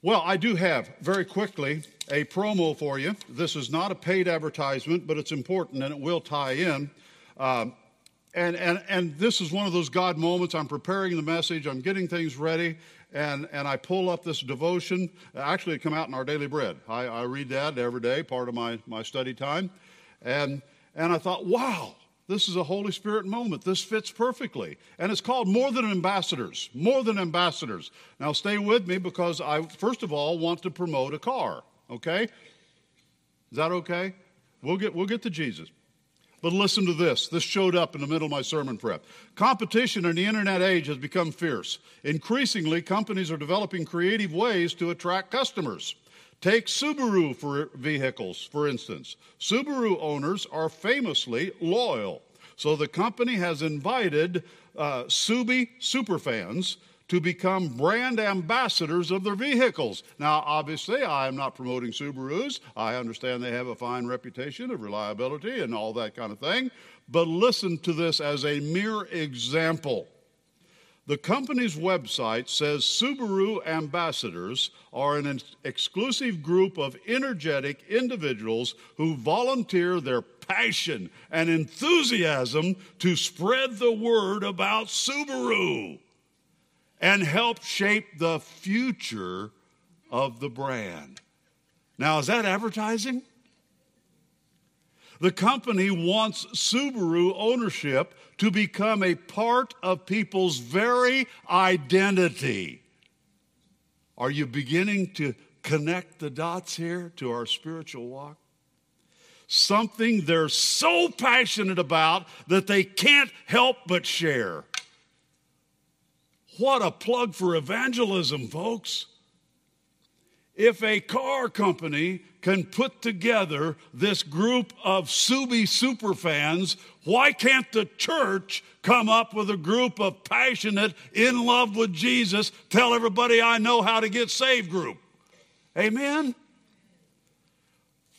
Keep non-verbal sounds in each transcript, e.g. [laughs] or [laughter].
Well, I do have very quickly a promo for you. This is not a paid advertisement, but it's important and it will tie in. Um, and, and, and this is one of those God moments. I'm preparing the message, I'm getting things ready, and, and I pull up this devotion. Actually, it come out in our daily bread. I, I read that every day, part of my, my study time. And, and I thought, wow, this is a Holy Spirit moment. This fits perfectly. And it's called More Than Ambassadors. More Than Ambassadors. Now, stay with me because I, first of all, want to promote a car, okay? Is that okay? We'll get, we'll get to Jesus. But listen to this. This showed up in the middle of my sermon prep. Competition in the internet age has become fierce. Increasingly, companies are developing creative ways to attract customers. Take Subaru for vehicles, for instance. Subaru owners are famously loyal. So the company has invited uh, Subi superfans to become brand ambassadors of their vehicles. Now, obviously, I am not promoting Subarus. I understand they have a fine reputation of reliability and all that kind of thing. But listen to this as a mere example. The company's website says Subaru ambassadors are an exclusive group of energetic individuals who volunteer their passion and enthusiasm to spread the word about Subaru and help shape the future of the brand. Now, is that advertising? The company wants Subaru ownership to become a part of people's very identity. Are you beginning to connect the dots here to our spiritual walk? Something they're so passionate about that they can't help but share. What a plug for evangelism, folks. If a car company can put together this group of Subi superfans, why can't the church come up with a group of passionate, in love with Jesus, tell everybody I know how to get saved group? Amen?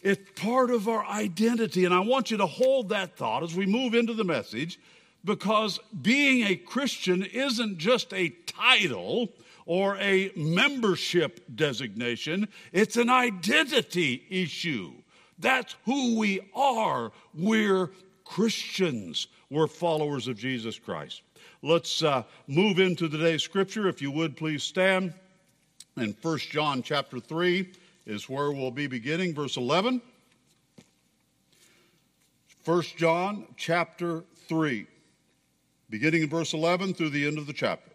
It's part of our identity, and I want you to hold that thought as we move into the message because being a Christian isn't just a title or a membership designation, it's an identity issue. That's who we are. We're Christians, we're followers of Jesus Christ. Let's uh, move into today's scripture. If you would please stand. In 1 John chapter 3 is where we'll be beginning, verse 11. 1 John chapter 3 beginning in verse 11 through the end of the chapter.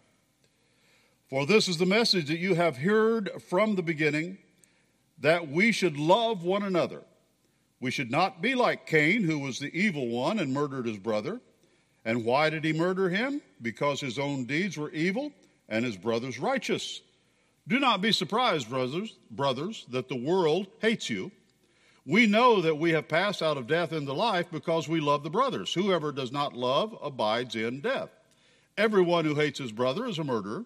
For this is the message that you have heard from the beginning that we should love one another. We should not be like Cain, who was the evil one and murdered his brother. And why did he murder him? Because his own deeds were evil and his brother's righteous. Do not be surprised, brothers, brothers, that the world hates you. We know that we have passed out of death into life because we love the brothers. Whoever does not love abides in death. Everyone who hates his brother is a murderer,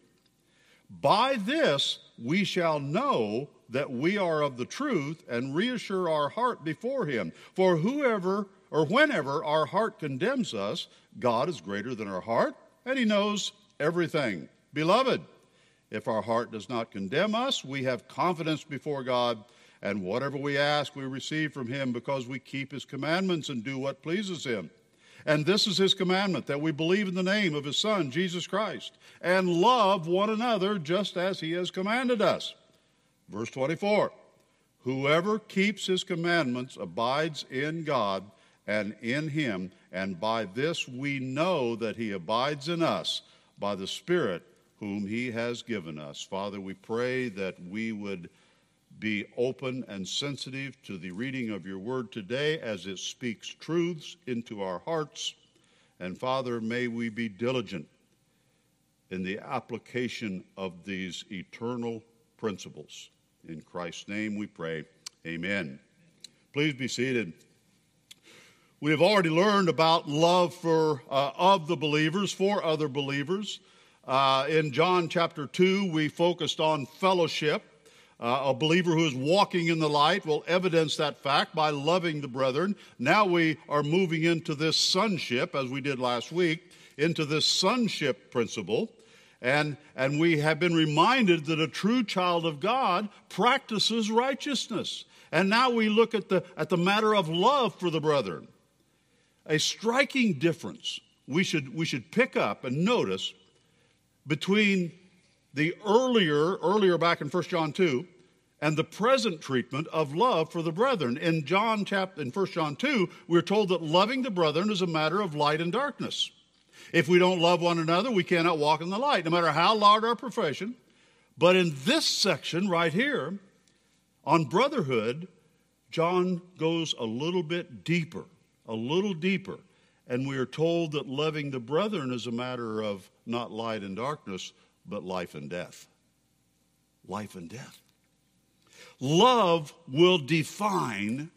By this we shall know that we are of the truth and reassure our heart before him. For whoever or whenever our heart condemns us, God is greater than our heart, and he knows everything. Beloved, if our heart does not condemn us, we have confidence before God and whatever we ask, we receive from him because we keep his commandments and do what pleases him. And this is his commandment that we believe in the name of his Son, Jesus Christ, and love one another just as he has commanded us. Verse 24 Whoever keeps his commandments abides in God and in him, and by this we know that he abides in us by the Spirit whom he has given us. Father, we pray that we would be open and sensitive to the reading of your word today as it speaks truths into our hearts. And Father, may we be diligent in the application of these eternal principles. In Christ's name we pray. Amen. Please be seated. We have already learned about love for uh, of the believers for other believers. Uh, in John chapter 2, we focused on fellowship. Uh, a believer who is walking in the light will evidence that fact by loving the brethren. Now we are moving into this sonship, as we did last week, into this sonship principle. And, and we have been reminded that a true child of God practices righteousness. And now we look at the, at the matter of love for the brethren. A striking difference we should, we should pick up and notice between the earlier, earlier back in 1 John 2, and the present treatment of love for the brethren. In John chapter in 1 John 2, we're told that loving the brethren is a matter of light and darkness. If we don't love one another, we cannot walk in the light, no matter how loud our profession. But in this section right here, on brotherhood, John goes a little bit deeper, a little deeper. And we are told that loving the brethren is a matter of not light and darkness, but life and death. Life and death. Love will define,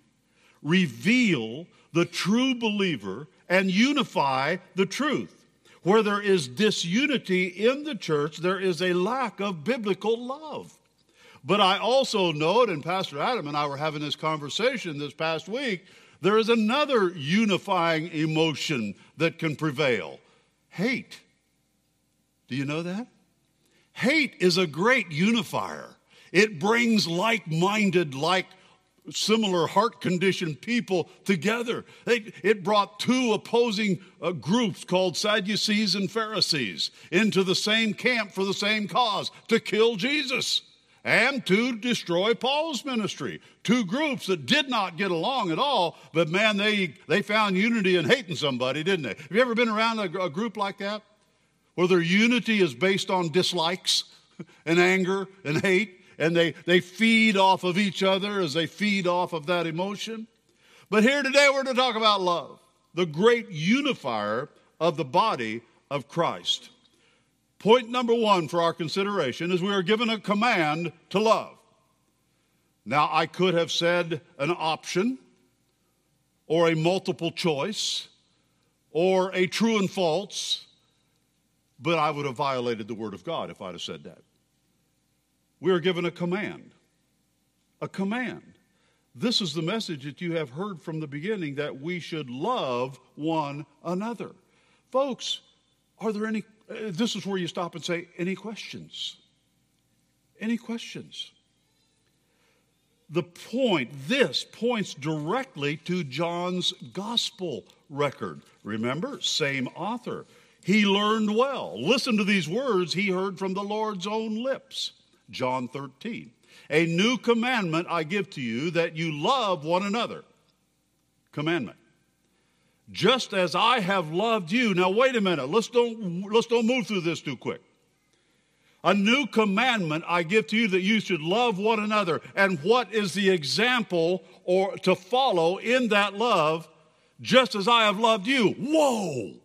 reveal the true believer, and unify the truth. Where there is disunity in the church, there is a lack of biblical love. But I also note, and Pastor Adam and I were having this conversation this past week, there is another unifying emotion that can prevail hate. Do you know that? Hate is a great unifier. It brings like minded, like similar heart condition people together. It, it brought two opposing uh, groups called Sadducees and Pharisees into the same camp for the same cause to kill Jesus and to destroy Paul's ministry. Two groups that did not get along at all, but man, they, they found unity in hating somebody, didn't they? Have you ever been around a, a group like that? Where their unity is based on dislikes [laughs] and anger and hate? And they, they feed off of each other as they feed off of that emotion. But here today, we're to talk about love, the great unifier of the body of Christ. Point number one for our consideration is we are given a command to love. Now, I could have said an option, or a multiple choice, or a true and false, but I would have violated the Word of God if I'd have said that we are given a command. A command. This is the message that you have heard from the beginning that we should love one another. Folks, are there any, uh, this is where you stop and say, any questions? Any questions? The point, this points directly to John's gospel record. Remember, same author. He learned well. Listen to these words he heard from the Lord's own lips. John 13. A new commandment I give to you that you love one another. Commandment. Just as I have loved you. Now wait a minute. Let's don't let's don't move through this too quick. A new commandment I give to you that you should love one another. And what is the example or to follow in that love? Just as I have loved you. Whoa!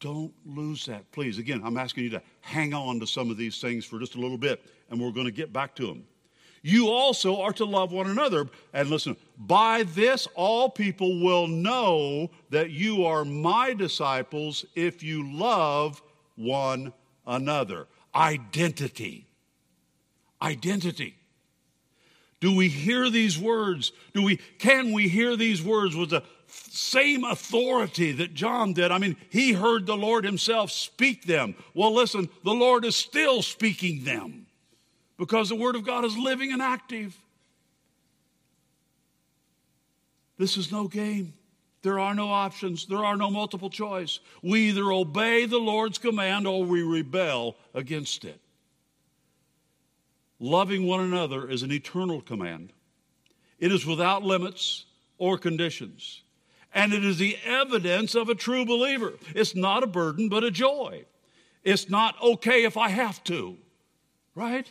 Don't lose that, please. Again, I'm asking you to hang on to some of these things for just a little bit, and we're going to get back to them. You also are to love one another. And listen, by this, all people will know that you are my disciples if you love one another. Identity. Identity. Do we hear these words? Do we can we hear these words with the same authority that John did. I mean, he heard the Lord himself speak them. Well, listen, the Lord is still speaking them because the Word of God is living and active. This is no game. There are no options. There are no multiple choice. We either obey the Lord's command or we rebel against it. Loving one another is an eternal command. It is without limits or conditions and it is the evidence of a true believer. It's not a burden, but a joy. It's not okay if I have to, right?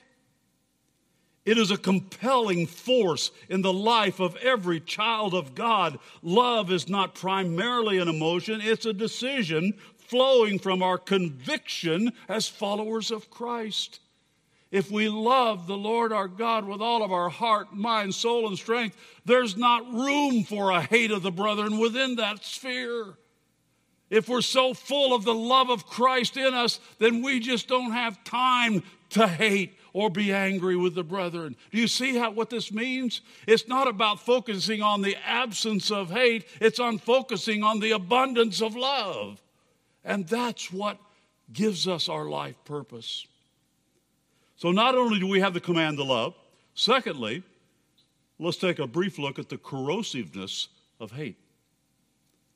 It is a compelling force in the life of every child of God. Love is not primarily an emotion, it's a decision flowing from our conviction as followers of Christ. If we love the Lord our God with all of our heart, mind, soul, and strength, there's not room for a hate of the brethren within that sphere. If we're so full of the love of Christ in us, then we just don't have time to hate or be angry with the brethren. Do you see how what this means? It's not about focusing on the absence of hate, it's on focusing on the abundance of love. And that's what gives us our life purpose. So not only do we have the command to love, secondly, let's take a brief look at the corrosiveness of hate.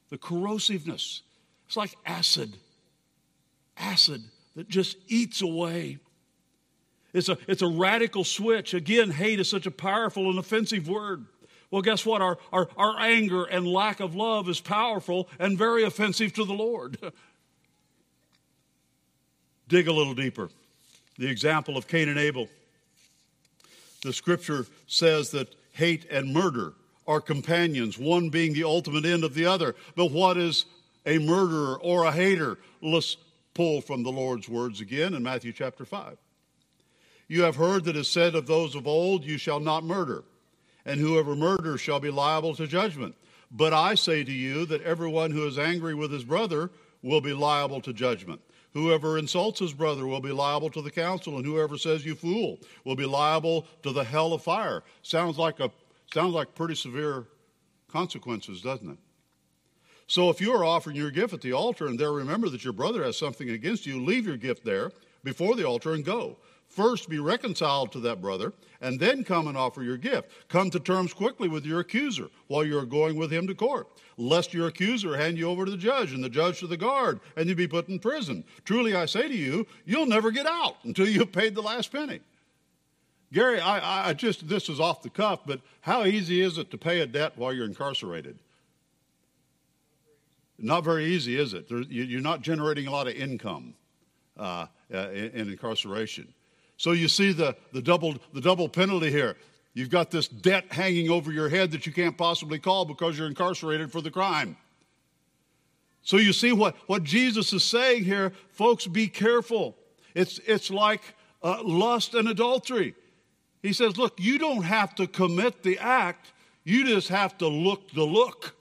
The corrosiveness. It's like acid. Acid that just eats away. It's a, it's a radical switch. Again, hate is such a powerful and offensive word. Well, guess what? Our, our, our anger and lack of love is powerful and very offensive to the Lord. [laughs] Dig a little deeper. The example of Cain and Abel. The scripture says that hate and murder are companions, one being the ultimate end of the other. But what is a murderer or a hater? Let's pull from the Lord's words again in Matthew chapter 5. You have heard that it is said of those of old, You shall not murder, and whoever murders shall be liable to judgment. But I say to you that everyone who is angry with his brother will be liable to judgment. Whoever insults his brother will be liable to the council, and whoever says you fool will be liable to the hell of fire. Sounds like a sounds like pretty severe consequences, doesn't it? So if you are offering your gift at the altar and there remember that your brother has something against you, leave your gift there before the altar and go. First, be reconciled to that brother, and then come and offer your gift. Come to terms quickly with your accuser while you are going with him to court, lest your accuser hand you over to the judge, and the judge to the guard, and you be put in prison. Truly, I say to you, you'll never get out until you've paid the last penny. Gary, I, I just, this is off the cuff, but how easy is it to pay a debt while you're incarcerated? Not very easy, is it? you're not generating a lot of income uh, uh in incarceration. So you see the, the, double, the double penalty here. You've got this debt hanging over your head that you can't possibly call because you're incarcerated for the crime. So you see what, what Jesus is saying here, folks, be careful. It's, it's like uh, lust and adultery. He says, look, you don't have to commit the act, you just have to look the look.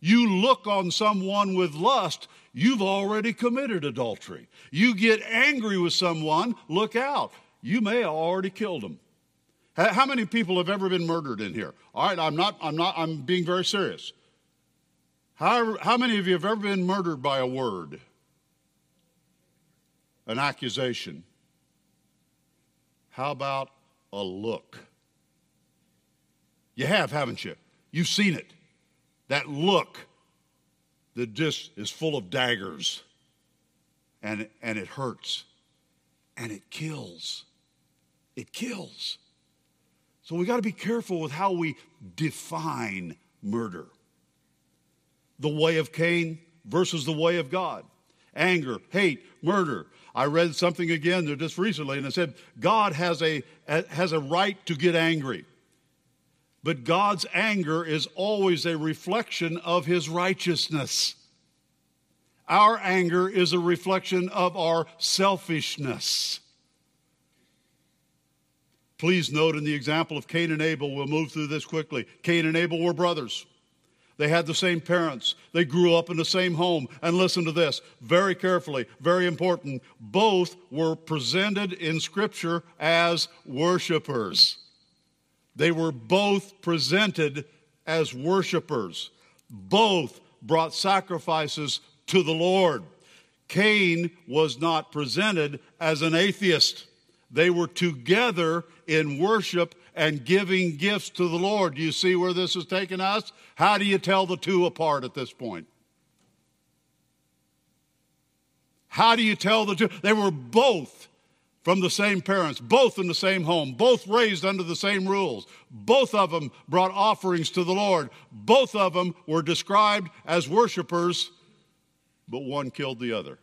You look on someone with lust, you've already committed adultery. You get angry with someone, look out. You may have already killed them. How many people have ever been murdered in here? All right, I'm not, I'm not, I'm being very serious. How, how many of you have ever been murdered by a word? An accusation? How about a look? You have, haven't you? You've seen it. That look that just is full of daggers and, and it hurts and it kills. It kills. So we got to be careful with how we define murder. The way of Cain versus the way of God. Anger, hate, murder. I read something again just recently and it said God has a, has a right to get angry. But God's anger is always a reflection of his righteousness. Our anger is a reflection of our selfishness. Please note in the example of Cain and Abel, we'll move through this quickly. Cain and Abel were brothers. They had the same parents. They grew up in the same home. And listen to this very carefully, very important. Both were presented in Scripture as worshipers. They were both presented as worshipers. Both brought sacrifices to the Lord. Cain was not presented as an atheist. They were together in worship and giving gifts to the Lord. Do you see where this is taking us? How do you tell the two apart at this point? How do you tell the two? They were both from the same parents, both in the same home, both raised under the same rules. Both of them brought offerings to the Lord. Both of them were described as worshipers but one killed the other.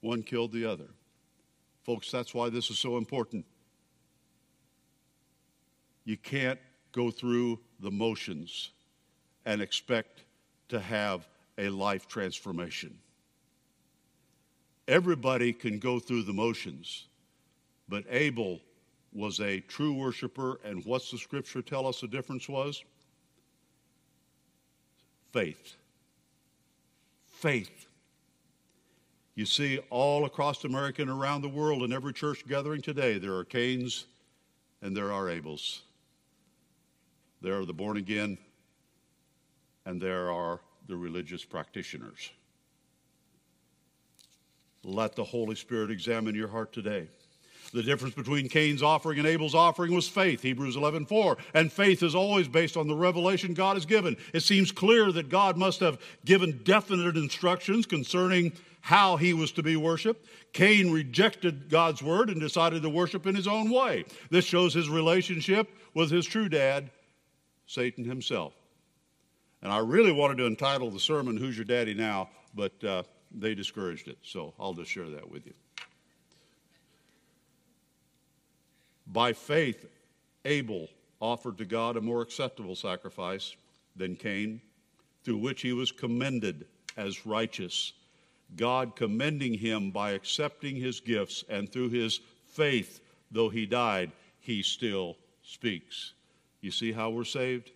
One killed the other. Folks, that's why this is so important. You can't go through the motions and expect to have a life transformation. Everybody can go through the motions, but Abel was a true worshiper, and what's the scripture tell us the difference was? Faith. Faith. You see, all across America and around the world, in every church gathering today, there are Cains and there are Abels. There are the born again and there are the religious practitioners. Let the Holy Spirit examine your heart today. The difference between Cain's offering and Abel's offering was faith, Hebrews 11:4. And faith is always based on the revelation God has given. It seems clear that God must have given definite instructions concerning how he was to be worshiped. Cain rejected God's word and decided to worship in his own way. This shows his relationship with his true dad, Satan himself. And I really wanted to entitle the sermon, Who's Your Daddy Now? but uh, they discouraged it. So I'll just share that with you. By faith, Abel offered to God a more acceptable sacrifice than Cain, through which he was commended as righteous. God commending him by accepting his gifts, and through his faith, though he died, he still speaks. You see how we're saved?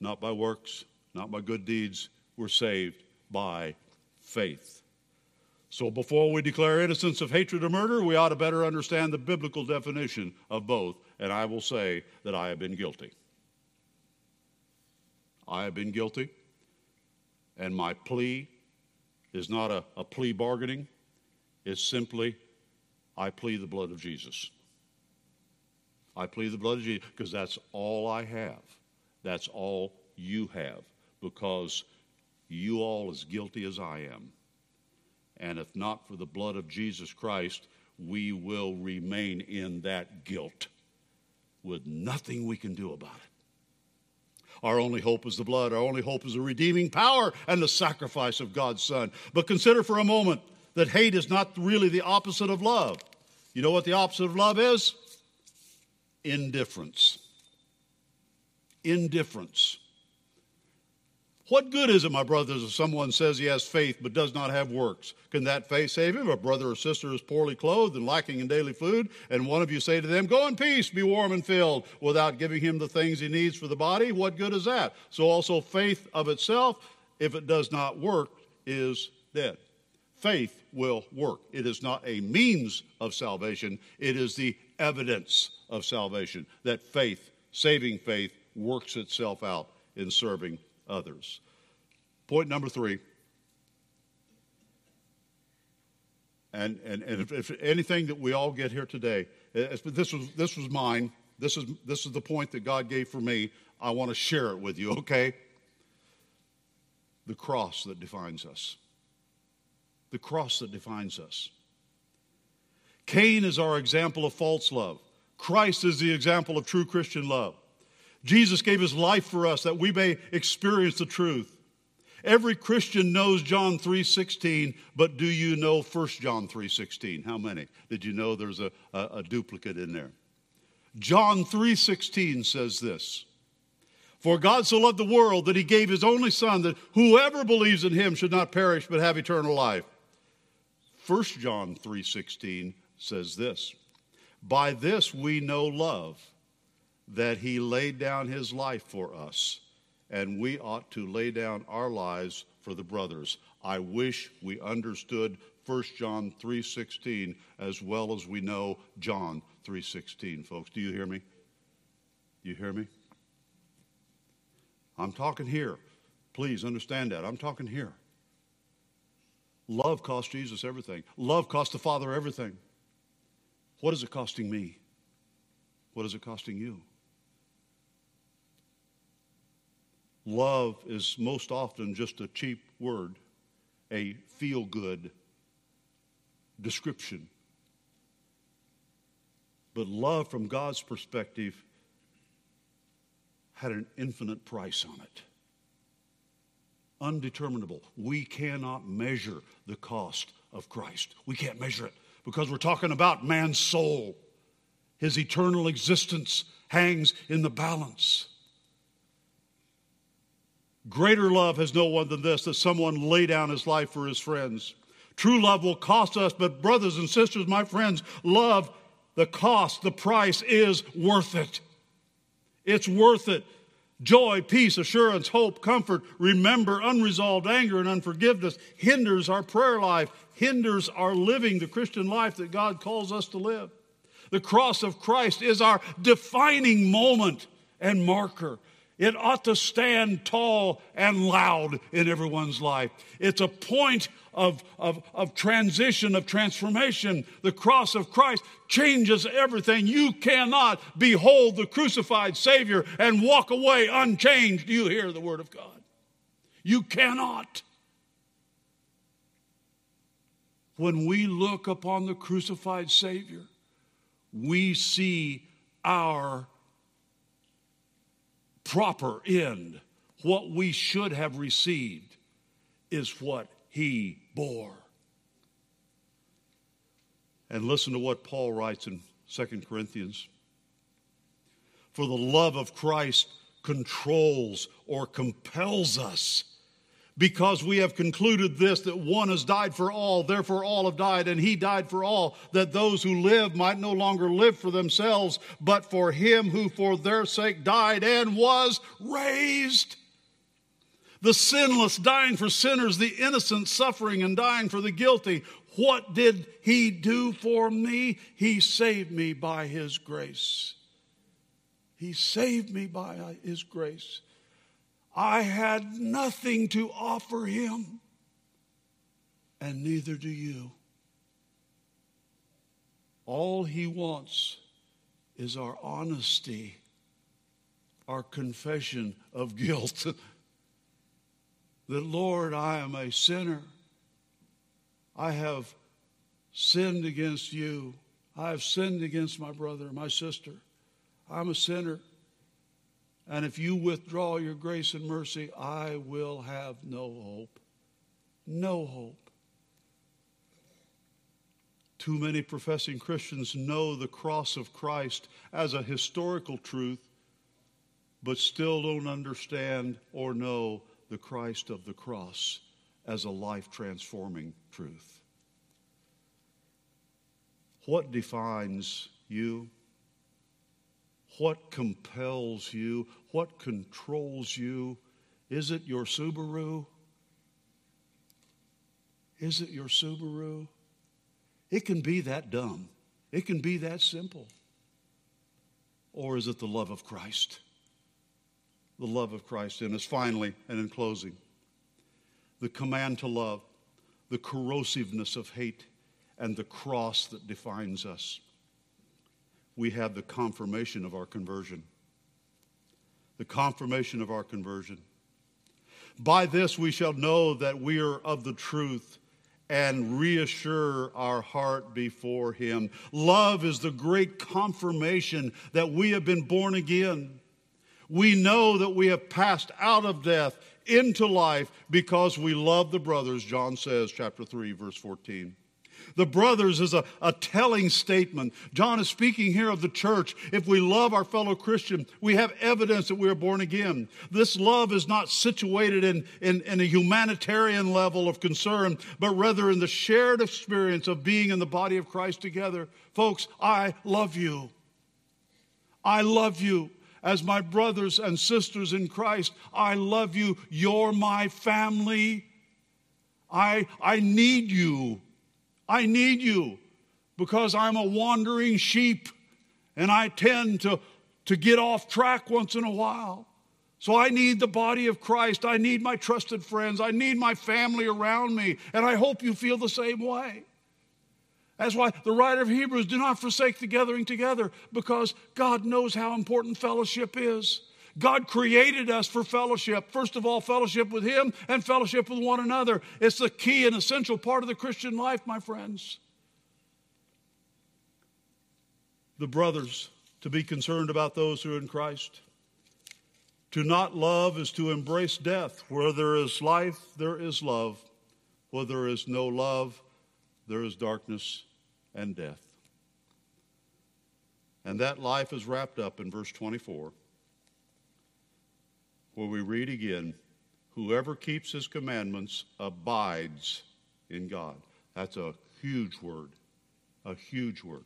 Not by works, not by good deeds. We're saved by faith. So before we declare innocence of hatred or murder, we ought to better understand the biblical definition of both. And I will say that I have been guilty. I have been guilty. And my plea is not a, a plea bargaining, it's simply, I plead the blood of Jesus. I plead the blood of Jesus because that's all I have. That's all you have because you all as guilty as I am. And if not for the blood of Jesus Christ, we will remain in that guilt with nothing we can do about it. Our only hope is the blood. Our only hope is the redeeming power and the sacrifice of God's Son. But consider for a moment that hate is not really the opposite of love. You know what the opposite of love is? Indifference. Indifference. What good is it, my brothers, if someone says he has faith but does not have works? Can that faith save him? If a brother or sister is poorly clothed and lacking in daily food, and one of you say to them, Go in peace, be warm and filled, without giving him the things he needs for the body, what good is that? So also faith of itself, if it does not work, is dead. Faith will work. It is not a means of salvation, it is the evidence of salvation that faith, saving faith, works itself out in serving others. Point number three. And, and, and if, if anything that we all get here today, eh, eh, this was, this was mine. This is, this is the point that God gave for me. I want to share it with you, okay? The cross that defines us. The cross that defines us. Cain is our example of false love. Christ is the example of true Christian love. Jesus gave his life for us that we may experience the truth. Every Christian knows John 3:16, but do you know 1 John 3:16? How many? Did you know there's a, a, a duplicate in there? John 3:16 says this. For God so loved the world that he gave his only son that whoever believes in him should not perish but have eternal life. 1 John 3:16 says this. By this we know love that he laid down his life for us, and we ought to lay down our lives for the brothers. I wish we understood 1 John 3:16 as well as we know John 3:16, folks. Do you hear me? You hear me? I'm talking here. Please understand that. I'm talking here. Love cost Jesus everything. Love cost the Father everything. What is it costing me? What is it costing you? Love is most often just a cheap word, a feel good description. But love, from God's perspective, had an infinite price on it. Undeterminable. We cannot measure the cost of Christ. We can't measure it because we're talking about man's soul. His eternal existence hangs in the balance. Greater love has no one than this that someone lay down his life for his friends. True love will cost us, but brothers and sisters, my friends, love, the cost, the price is worth it. It's worth it. Joy, peace, assurance, hope, comfort, remember, unresolved anger and unforgiveness hinders our prayer life, hinders our living the Christian life that God calls us to live. The cross of Christ is our defining moment and marker. It ought to stand tall and loud in everyone's life. It's a point of, of, of transition, of transformation. The cross of Christ changes everything. You cannot behold the crucified Savior and walk away unchanged. You hear the Word of God? You cannot. When we look upon the crucified Savior, we see our proper end. What we should have received is what he bore. And listen to what Paul writes in 2 Corinthians. For the love of Christ controls or compels us because we have concluded this that one has died for all, therefore all have died, and he died for all, that those who live might no longer live for themselves, but for him who for their sake died and was raised. The sinless dying for sinners, the innocent suffering and dying for the guilty. What did he do for me? He saved me by his grace. He saved me by his grace. I had nothing to offer him, and neither do you. All he wants is our honesty, our confession of guilt. [laughs] that, Lord, I am a sinner. I have sinned against you. I have sinned against my brother, my sister. I'm a sinner. And if you withdraw your grace and mercy, I will have no hope. No hope. Too many professing Christians know the cross of Christ as a historical truth, but still don't understand or know the Christ of the cross as a life transforming truth. What defines you? What compels you? What controls you? Is it your Subaru? Is it your Subaru? It can be that dumb. It can be that simple. Or is it the love of Christ? The love of Christ in us. Finally, and in closing, the command to love, the corrosiveness of hate, and the cross that defines us we have the confirmation of our conversion. The confirmation of our conversion. By this we shall know that we are of the truth and reassure our heart before Him. Love is the great confirmation that we have been born again. We know that we have passed out of death into life because we love the brothers, John says, chapter 3, verse 14. The brothers is a, a telling statement. John is speaking here of the church. If we love our fellow Christian, we have evidence that we are born again. This love is not situated in, in, in a humanitarian level of concern, but rather in the shared experience of being in the body of Christ together. Folks, I love you. I love you as my brothers and sisters in Christ. I love you. You're my family. I, I need you. I need you because I'm a wandering sheep and I tend to, to get off track once in a while. So I need the body of Christ. I need my trusted friends. I need my family around me. And I hope you feel the same way. That's why the writer of Hebrews do not forsake the gathering together because God knows how important fellowship is. God created us for fellowship. First of all, fellowship with Him and fellowship with one another. It's the key and essential part of the Christian life, my friends. The brothers, to be concerned about those who are in Christ. To not love is to embrace death. Where there is life, there is love. Where there is no love, there is darkness and death. And that life is wrapped up in verse 24 where we read again, whoever keeps his commandments abides in God. That's a huge word, a huge word.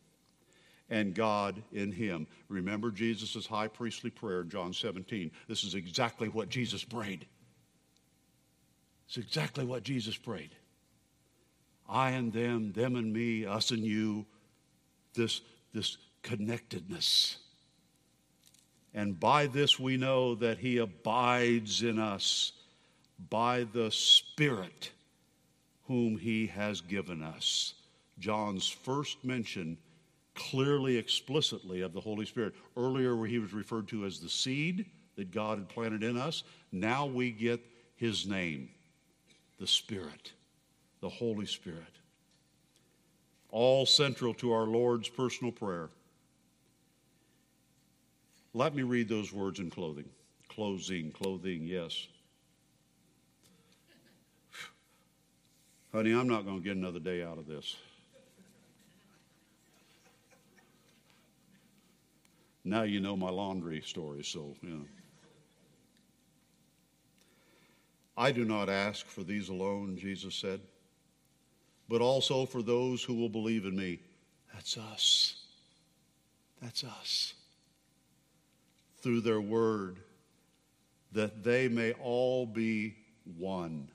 And God in him. Remember Jesus' high priestly prayer in John 17. This is exactly what Jesus prayed. It's exactly what Jesus prayed. I and them, them and me, us and you, this, this connectedness. And by this we know that he abides in us by the Spirit whom he has given us. John's first mention clearly, explicitly of the Holy Spirit. Earlier, where he was referred to as the seed that God had planted in us, now we get his name, the Spirit, the Holy Spirit. All central to our Lord's personal prayer. Let me read those words in clothing. Closing, clothing, yes. Honey, I'm not going to get another day out of this. Now you know my laundry story, so, you know. I do not ask for these alone, Jesus said, but also for those who will believe in me. That's us. That's us. Through their word, that they may all be one.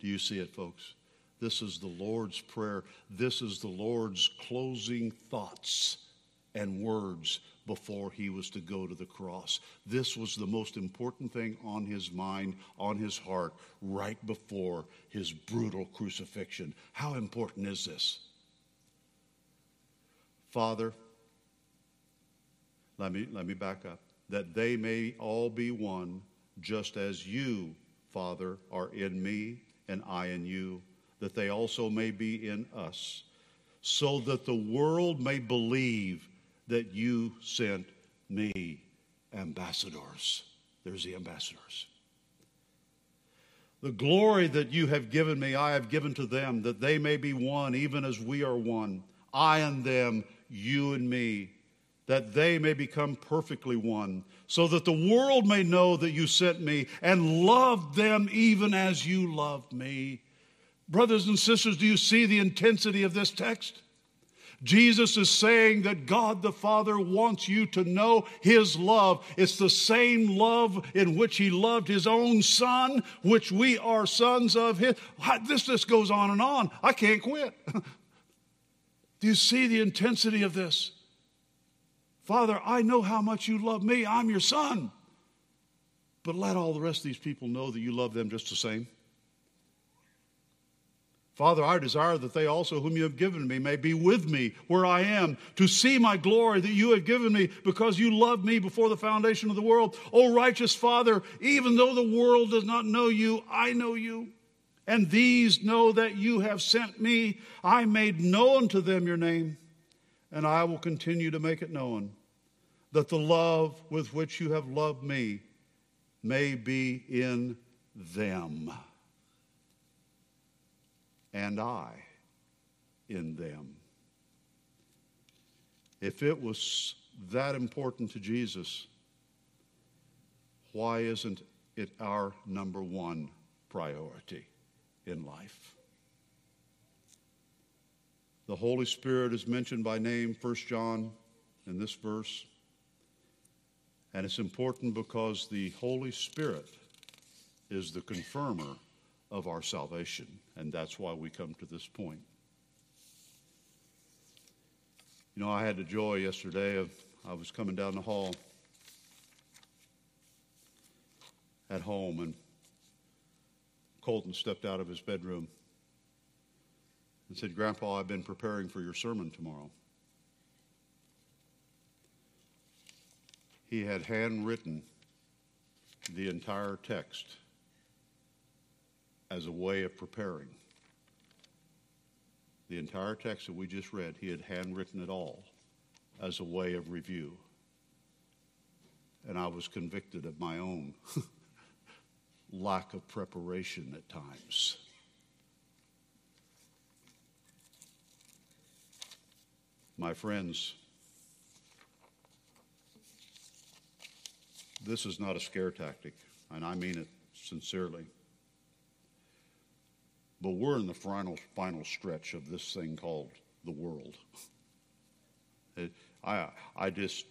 Do you see it, folks? This is the Lord's prayer. This is the Lord's closing thoughts and words before he was to go to the cross. This was the most important thing on his mind, on his heart, right before his brutal crucifixion. How important is this? Father, let me, let me back up. That they may all be one, just as you, Father, are in me and I in you that they also may be in us, so that the world may believe that you sent me ambassadors. There's the ambassadors. The glory that you have given me, I have given to them, that they may be one, even as we are one. I and them, you and me, that they may become perfectly one, so that the world may know that you sent me and loved them even as you loved me. Brothers and sisters, do you see the intensity of this text? Jesus is saying that God the Father wants you to know His love. It's the same love in which He loved His own Son, which we are sons of His. This just goes on and on. I can't quit. [laughs] Do you see the intensity of this? Father, I know how much you love me. I'm your son. But let all the rest of these people know that you love them just the same. Father, I desire that they also, whom you have given me, may be with me where I am, to see my glory that you have given me because you loved me before the foundation of the world. O righteous Father, even though the world does not know you, I know you. And these know that you have sent me. I made known to them your name, and I will continue to make it known, that the love with which you have loved me may be in them and I in them. If it was that important to Jesus, why isn't it our number one priority in life? The Holy Spirit is mentioned by name, 1 John, in this verse. And it's important because the Holy Spirit is the confirmer of our salvation. And that's why we come to this point. You know, I had the joy yesterday of, I was coming down the hall at home, and Colton stepped out of his bedroom and said, Grandpa, I've been preparing for your sermon tomorrow. He had handwritten the entire text as a way of preparing. The entire text that we just read, he had handwritten it all as a way of review. And I was convicted of my own [laughs] lack of preparation at times. My friends, this is not a scare tactic, and I mean it sincerely. But we're in the final, final stretch of this thing called the world. It, I, I just,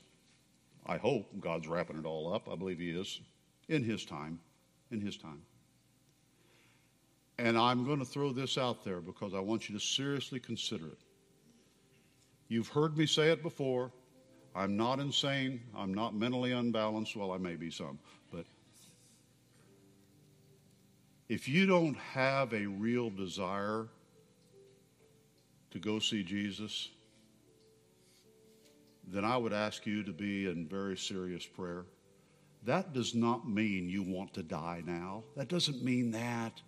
I hope God's wrapping it all up. I believe He is in His time. In His time. And I'm going to throw this out there because I want you to seriously consider it. You've heard me say it before. I'm not insane. I'm not mentally unbalanced. Well, I may be some. But if you don't have a real desire to go see Jesus, then I would ask you to be in very serious prayer. That does not mean you want to die now. That doesn't mean that.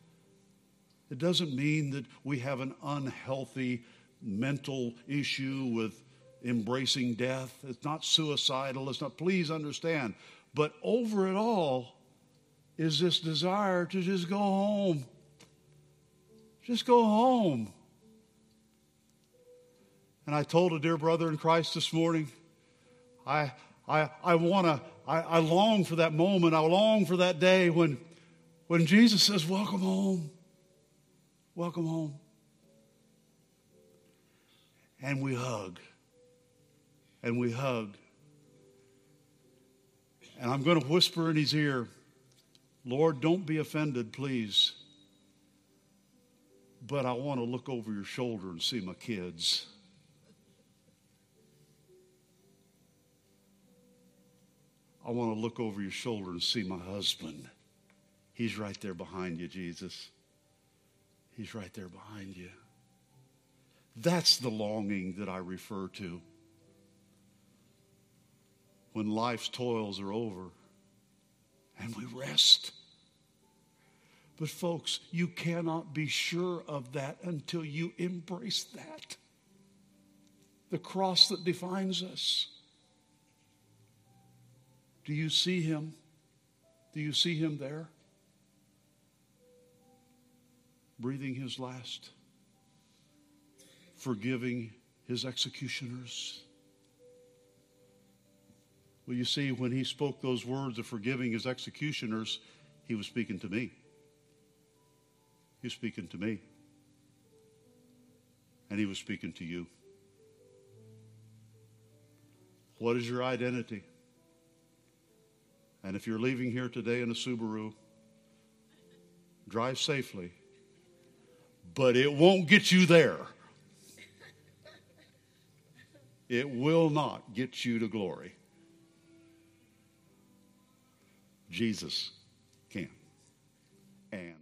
It doesn't mean that we have an unhealthy mental issue with embracing death. It's not suicidal. It's not, please understand. But over it all is this desire to just go home. Just go home. And I told a dear brother in Christ this morning, I, I, I want to, I, I long for that moment. I long for that day when, when Jesus says, Welcome home. Welcome home. And we hug. And we hug. And I'm going to whisper in his ear, Lord, don't be offended, please. But I want to look over your shoulder and see my kids. I want to look over your shoulder and see my husband. He's right there behind you, Jesus. He's right there behind you. That's the longing that I refer to. When life's toils are over and we rest. But, folks, you cannot be sure of that until you embrace that. The cross that defines us. Do you see him? Do you see him there? breathing his last, forgiving his executioners. Well, you see, when he spoke those words of forgiving his executioners, he was speaking to me. He was speaking to me. And he was speaking to you. What is your identity? And if you're leaving here today in a Subaru, drive safely but it won't get you there. It will not get you to glory. Jesus can. And